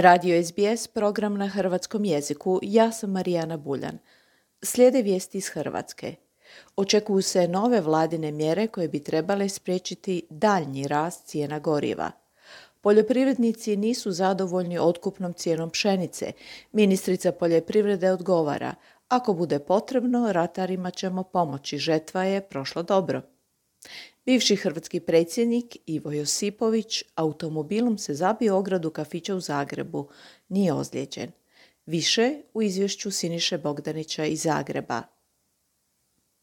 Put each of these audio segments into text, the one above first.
Radio SBS, program na hrvatskom jeziku. Ja sam Marijana Buljan. Slijede vijesti iz Hrvatske. Očekuju se nove vladine mjere koje bi trebale spriječiti daljnji rast cijena goriva. Poljoprivrednici nisu zadovoljni otkupnom cijenom pšenice. Ministrica poljoprivrede odgovara, ako bude potrebno, ratarima ćemo pomoći, žetva je prošla dobro. Bivši hrvatski predsjednik Ivo Josipović automobilom se zabio ogradu kafića u Zagrebu. Nije ozlijeđen. Više u izvješću Siniše Bogdanića iz Zagreba.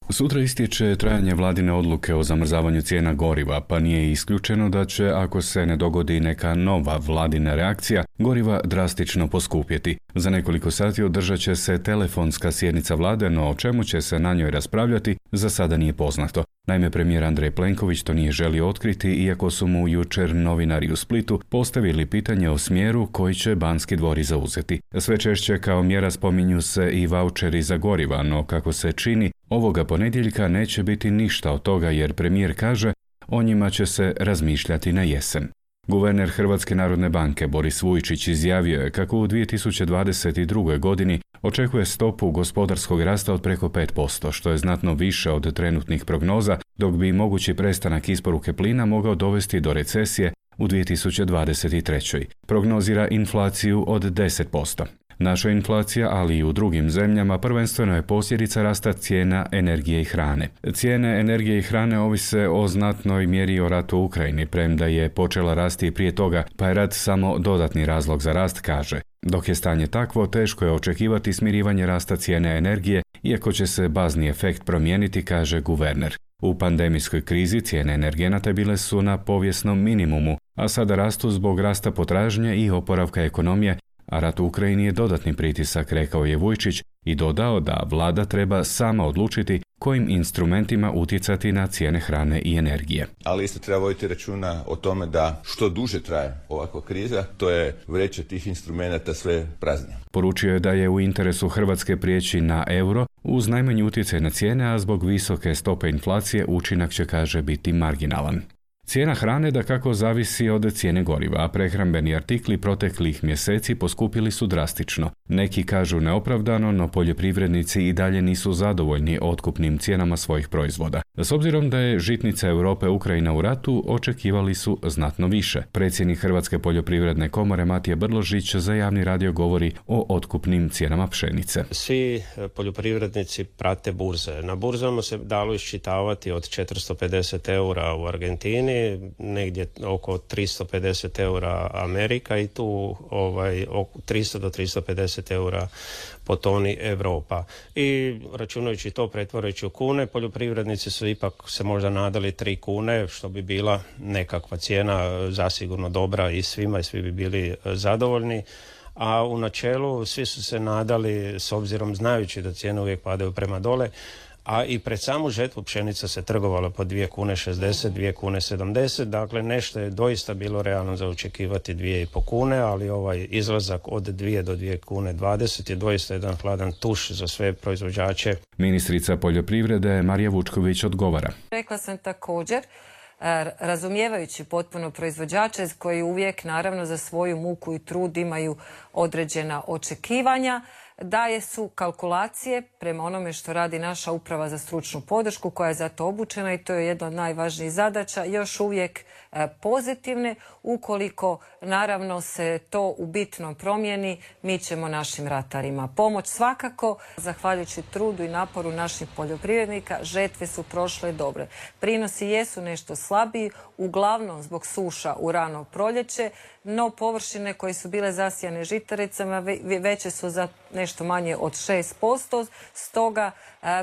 Sutra istječe trajanje vladine odluke o zamrzavanju cijena goriva, pa nije isključeno da će, ako se ne dogodi neka nova vladina reakcija, goriva drastično poskupjeti. Za nekoliko sati održat će se telefonska sjednica vlade, no o čemu će se na njoj raspravljati, za sada nije poznato. Naime, premijer Andrej Plenković to nije želio otkriti, iako su mu jučer novinari u Splitu postavili pitanje o smjeru koji će Banski dvori zauzeti. Sve češće kao mjera spominju se i voucheri za goriva, no kako se čini, ovoga ponedjeljka neće biti ništa od toga jer premijer kaže o njima će se razmišljati na jesen. Guverner Hrvatske narodne banke Boris Vujčić izjavio je kako u 2022. godini očekuje stopu gospodarskog rasta od preko 5%, što je znatno više od trenutnih prognoza, dok bi mogući prestanak isporuke plina mogao dovesti do recesije u 2023. Prognozira inflaciju od 10%. Naša inflacija, ali i u drugim zemljama, prvenstveno je posljedica rasta cijena energije i hrane. Cijene energije i hrane ovise o znatnoj mjeri o ratu u Ukrajini, premda je počela rasti i prije toga, pa je rat samo dodatni razlog za rast, kaže. Dok je stanje takvo, teško je očekivati smirivanje rasta cijene energije, iako će se bazni efekt promijeniti, kaže guverner. U pandemijskoj krizi cijene energenata bile su na povijesnom minimumu, a sada rastu zbog rasta potražnje i oporavka ekonomije a rat u Ukrajini je dodatni pritisak, rekao je Vujčić i dodao da vlada treba sama odlučiti kojim instrumentima utjecati na cijene hrane i energije. Ali isto treba voditi računa o tome da što duže traje ovakva kriza, to je vreće tih instrumenata sve praznije. Poručio je da je u interesu Hrvatske prijeći na euro uz najmanji utjecaj na cijene, a zbog visoke stope inflacije učinak će, kaže, biti marginalan. Cijena hrane da kako zavisi od cijene goriva, a prehrambeni artikli proteklih mjeseci poskupili su drastično. Neki kažu neopravdano, no poljoprivrednici i dalje nisu zadovoljni otkupnim cijenama svojih proizvoda. S obzirom da je žitnica Europe Ukrajina u ratu, očekivali su znatno više. Predsjednik Hrvatske poljoprivredne komore Matije Brložić za javni radio govori o otkupnim cijenama pšenice. Svi e, poljoprivrednici prate burze. Na burzama se dalo iščitavati od 450 eura u Argentini negdje oko 350 eura Amerika i tu ovaj, oko 300 do 350 eura po toni Europa. I računajući to pretvarajući u kune, poljoprivrednici su ipak se možda nadali 3 kune, što bi bila nekakva cijena zasigurno dobra i svima i svi bi bili zadovoljni a u načelu svi su se nadali s obzirom znajući da cijene uvijek padaju prema dole a i pred samu žetvu pšenica se trgovala po 2 kune 60, 2 kune 70, dakle nešto je doista bilo realno za očekivati 2,5 kune, ali ovaj izlazak od 2 do 2 kune 20 je doista jedan hladan tuš za sve proizvođače. Ministrica poljoprivrede Marija Vučković odgovara. Rekla sam također razumijevajući potpuno proizvođače koji uvijek naravno za svoju muku i trud imaju određena očekivanja daje su kalkulacije prema onome što radi naša uprava za stručnu podršku koja je za to obučena i to je jedna od najvažnijih zadaća, još uvijek e, pozitivne. Ukoliko naravno se to u bitnom promijeni, mi ćemo našim ratarima pomoć. Svakako, zahvaljujući trudu i naporu naših poljoprivrednika, žetve su prošle dobre. Prinosi jesu nešto slabiji, uglavnom zbog suša u rano proljeće, no površine koje su bile zasijane žitaricama veće su za nešto manje od 6%, stoga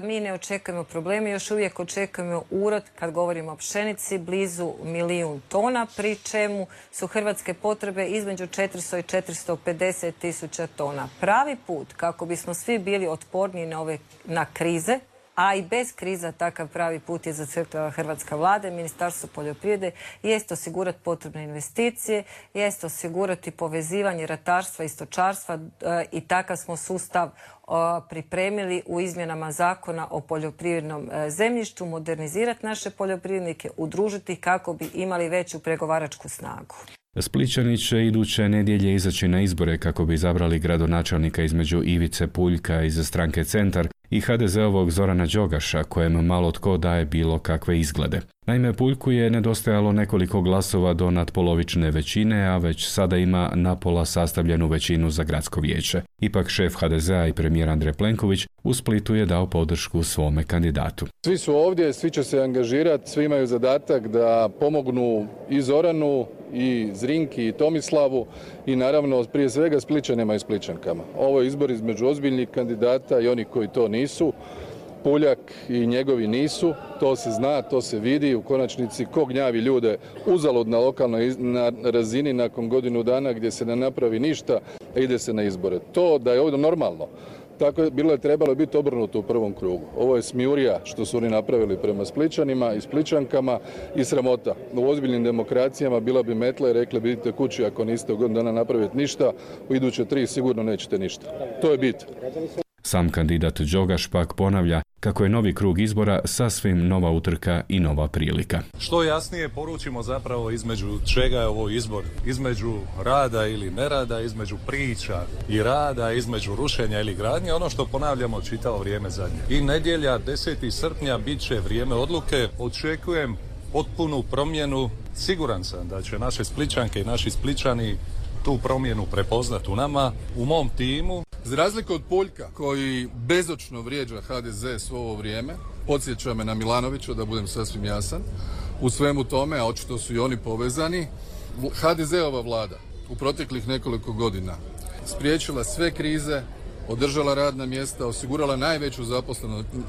mi ne očekujemo probleme, još uvijek očekujemo urod kad govorimo o pšenici blizu milijun tona, pri čemu su hrvatske potrebe između 400 i 450 tisuća tona. Pravi put kako bismo svi bili otporniji na ove na krize, a i bez kriza takav pravi put je zacrtala Hrvatska vlada i Ministarstvo poljoprivrede jest osigurati potrebne investicije, jest osigurati povezivanje ratarstva i stočarstva e, i takav smo sustav pripremili u izmjenama zakona o poljoprivrednom e, zemljištu, modernizirati naše poljoprivrednike, udružiti kako bi imali veću pregovaračku snagu. Spličani će iduće nedjelje izaći na izbore kako bi izabrali gradonačelnika između Ivice Puljka iz stranke Centar i HDZ-ovog Zorana Đogaša, kojem malo tko daje bilo kakve izglede. Naime, Puljku je nedostajalo nekoliko glasova do nadpolovične većine, a već sada ima napola sastavljenu većinu za gradsko vijeće. Ipak šef HDZ-a i premijer Andrej Plenković u Splitu je dao podršku svome kandidatu. Svi su ovdje, svi će se angažirati, svi imaju zadatak da pomognu i Zoranu, i Zrinki, i Tomislavu i naravno prije svega Spličanima i Spličankama. Ovo je izbor između ozbiljnih kandidata i onih koji to nisu. Puljak i njegovi nisu, to se zna, to se vidi, u konačnici ko gnjavi ljude uzalud na lokalnoj na razini nakon godinu dana gdje se ne napravi ništa, ide se na izbore. To da je ovdje normalno, tako je bilo je trebalo biti obrnuto u prvom krugu. Ovo je smjurija što su oni napravili prema Spličanima i Spličankama i sramota. U ozbiljnim demokracijama bila bi metla i rekli bi idite kući ako niste u godinu dana napraviti ništa, u iduće tri sigurno nećete ništa. To je bit. Sam kandidat Đogaš pak ponavlja kako je novi krug izbora sasvim nova utrka i nova prilika. Što jasnije poručimo zapravo između čega je ovo izbor, između rada ili nerada, između priča i rada, između rušenja ili gradnje, ono što ponavljamo čitavo vrijeme zadnje. I nedjelja 10. srpnja bit će vrijeme odluke, očekujem potpunu promjenu, siguran sam da će naše spličanke i naši spličani tu promjenu prepoznati u nama, u mom timu. Za razliku od Poljka, koji bezočno vrijeđa HDZ svo ovo vrijeme, podsjeća me na Milanovića, da budem sasvim jasan, u svemu tome, a očito su i oni povezani, HDZ-ova vlada u proteklih nekoliko godina spriječila sve krize, održala radna mjesta, osigurala najveću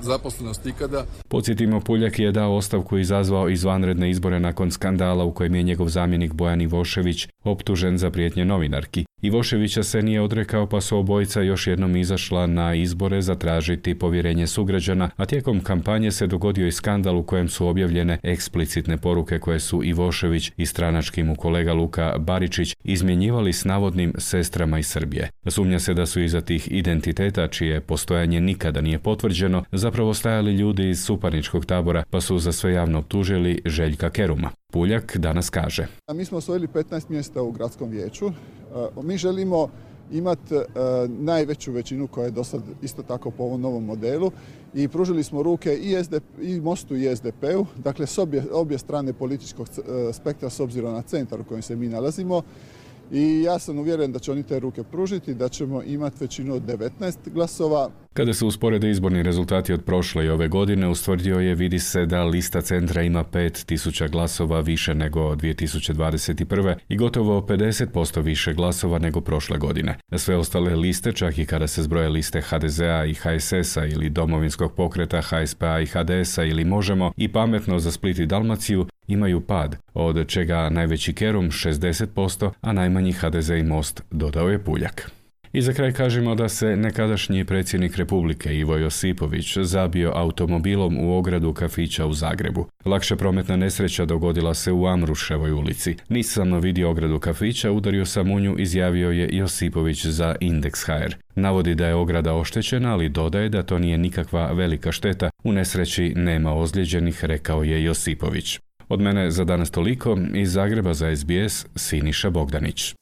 zaposlenost ikada. Podsjetimo, Puljak je dao ostavku i izazvao izvanredne izbore nakon skandala u kojem je njegov zamjenik Bojan Ivošević optužen za prijetnje novinarki. Ivoševića se nije odrekao pa su obojica još jednom izašla na izbore zatražiti povjerenje sugrađana, a tijekom kampanje se dogodio i skandal u kojem su objavljene eksplicitne poruke koje su Ivošević i stranački mu kolega Luka Baričić izmjenjivali s navodnim sestrama iz Srbije. Sumnja se da su iza tih identiteta, čije postojanje nikada nije potvrđeno, zapravo stajali ljudi iz suparničkog tabora pa su za sve javno optužili Željka Keruma. Puljak danas kaže. Mi smo osvojili 15 mjesta u gradskom vijeću. Mi želimo imati najveću većinu koja je do sad isto tako po ovom novom modelu i pružili smo ruke i, SDP, i Mostu i SDP-u, dakle s obje, obje strane političkog spektra s obzirom na centar u kojem se mi nalazimo i ja sam uvjeren da će oni te ruke pružiti, da ćemo imati većinu od 19 glasova. Kada se usporede izborni rezultati od prošle i ove godine, ustvrdio je vidi se da lista centra ima 5000 glasova više nego 2021. i gotovo 50% više glasova nego prošle godine. Sve ostale liste, čak i kada se zbroje liste HDZ-a i HSS-a ili domovinskog pokreta HSP-a i HDS-a ili Možemo i pametno za Split i Dalmaciju, imaju pad, od čega najveći Kerum 60%, a najmanji HDZ i Most, dodao je Puljak. I za kraj kažemo da se nekadašnji predsjednik Republike Ivo Josipović zabio automobilom u ogradu kafića u Zagrebu. Lakša prometna nesreća dogodila se u Amruševoj ulici. Nisam vidio ogradu kafića, udario sam u nju, izjavio je Josipović za Index HR. Navodi da je ograda oštećena, ali dodaje da to nije nikakva velika šteta. U nesreći nema ozlijeđenih, rekao je Josipović. Od mene za danas toliko, iz Zagreba za SBS Siniša Bogdanić.